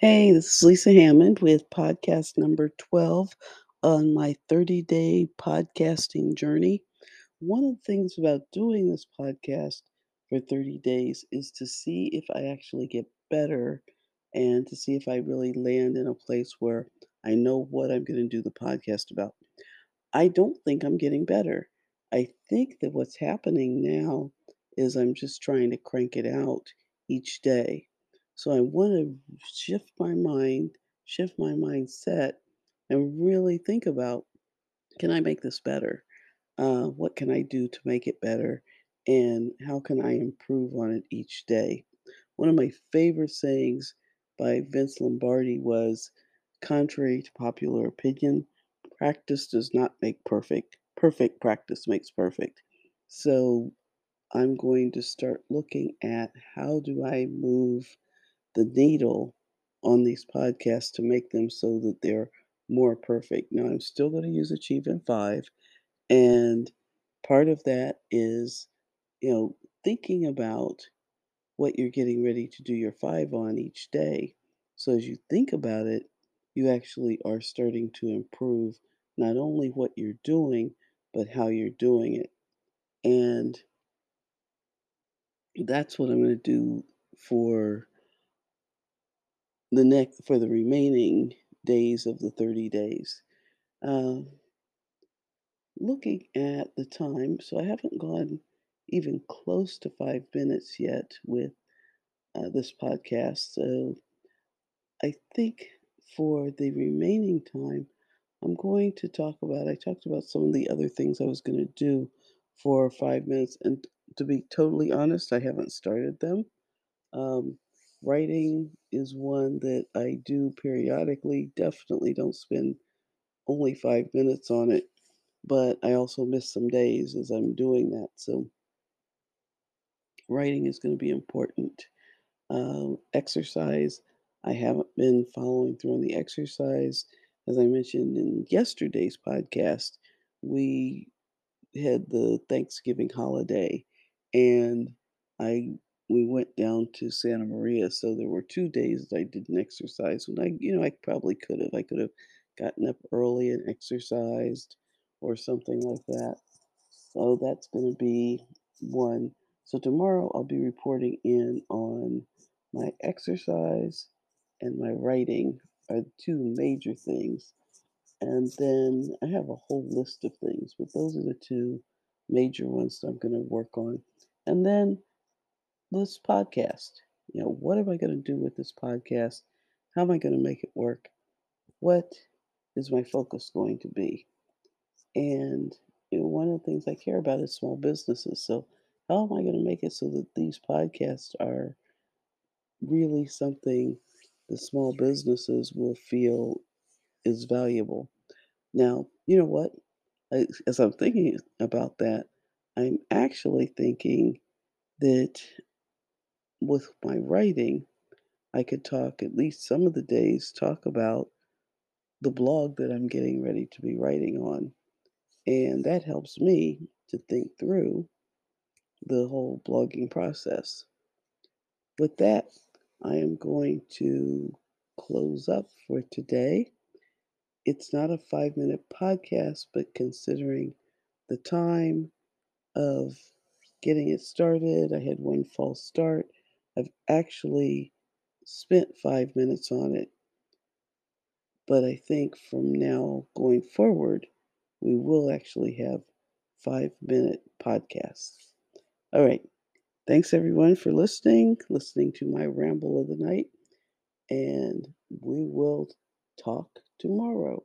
Hey, this is Lisa Hammond with podcast number 12 on my 30 day podcasting journey. One of the things about doing this podcast for 30 days is to see if I actually get better and to see if I really land in a place where I know what I'm going to do the podcast about. I don't think I'm getting better. I think that what's happening now is I'm just trying to crank it out each day. So I want to shift my mind, shift my mindset, and really think about can I make this better? Uh, what can I do to make it better? And how can I improve on it each day? One of my favorite sayings by Vince Lombardi was contrary to popular opinion, practice does not make perfect. Perfect practice makes perfect. So I'm going to start looking at how do I move the needle on these podcasts to make them so that they're more perfect. Now, I'm still going to use Achievement 5, and part of that is, you know, thinking about what you're getting ready to do your 5 on each day. So as you think about it, you actually are starting to improve not only what you're doing, but how you're doing it. And that's what I'm going to do for the next for the remaining days of the 30 days. Uh, looking at the time, so I haven't gone even close to five minutes yet with uh, this podcast. So I think for the remaining time, I'm going to talk about. I talked about some of the other things I was going to do for five minutes, and to be totally honest, I haven't started them. Um, writing is one that I do periodically. Definitely don't spend only five minutes on it, but I also miss some days as I'm doing that. So, writing is going to be important. Um, exercise, I haven't been following through on the exercise. As I mentioned in yesterday's podcast, we had the Thanksgiving holiday, and I we went down to Santa Maria, so there were 2 days that I didn't exercise when I you know, I probably could have. I could have gotten up early and exercised or something like that. So that's gonna be one. So tomorrow I'll be reporting in on my exercise and my writing are two major things. And then I have a whole list of things, but those are the two major ones that I'm going to work on. And then this podcast. You know, what am I going to do with this podcast? How am I going to make it work? What is my focus going to be? And you know, one of the things I care about is small businesses. So, how am I going to make it so that these podcasts are really something the small businesses will feel is valuable? Now, you know what? As I'm thinking about that, I'm actually thinking that with my writing, I could talk at least some of the days, talk about the blog that I'm getting ready to be writing on. And that helps me to think through the whole blogging process. With that, I am going to close up for today. It's not a five minute podcast, but considering the time of getting it started, I had one false start. I've actually spent five minutes on it. But I think from now going forward, we will actually have five minute podcasts. All right. Thanks everyone for listening, listening to my ramble of the night, and we will talk tomorrow.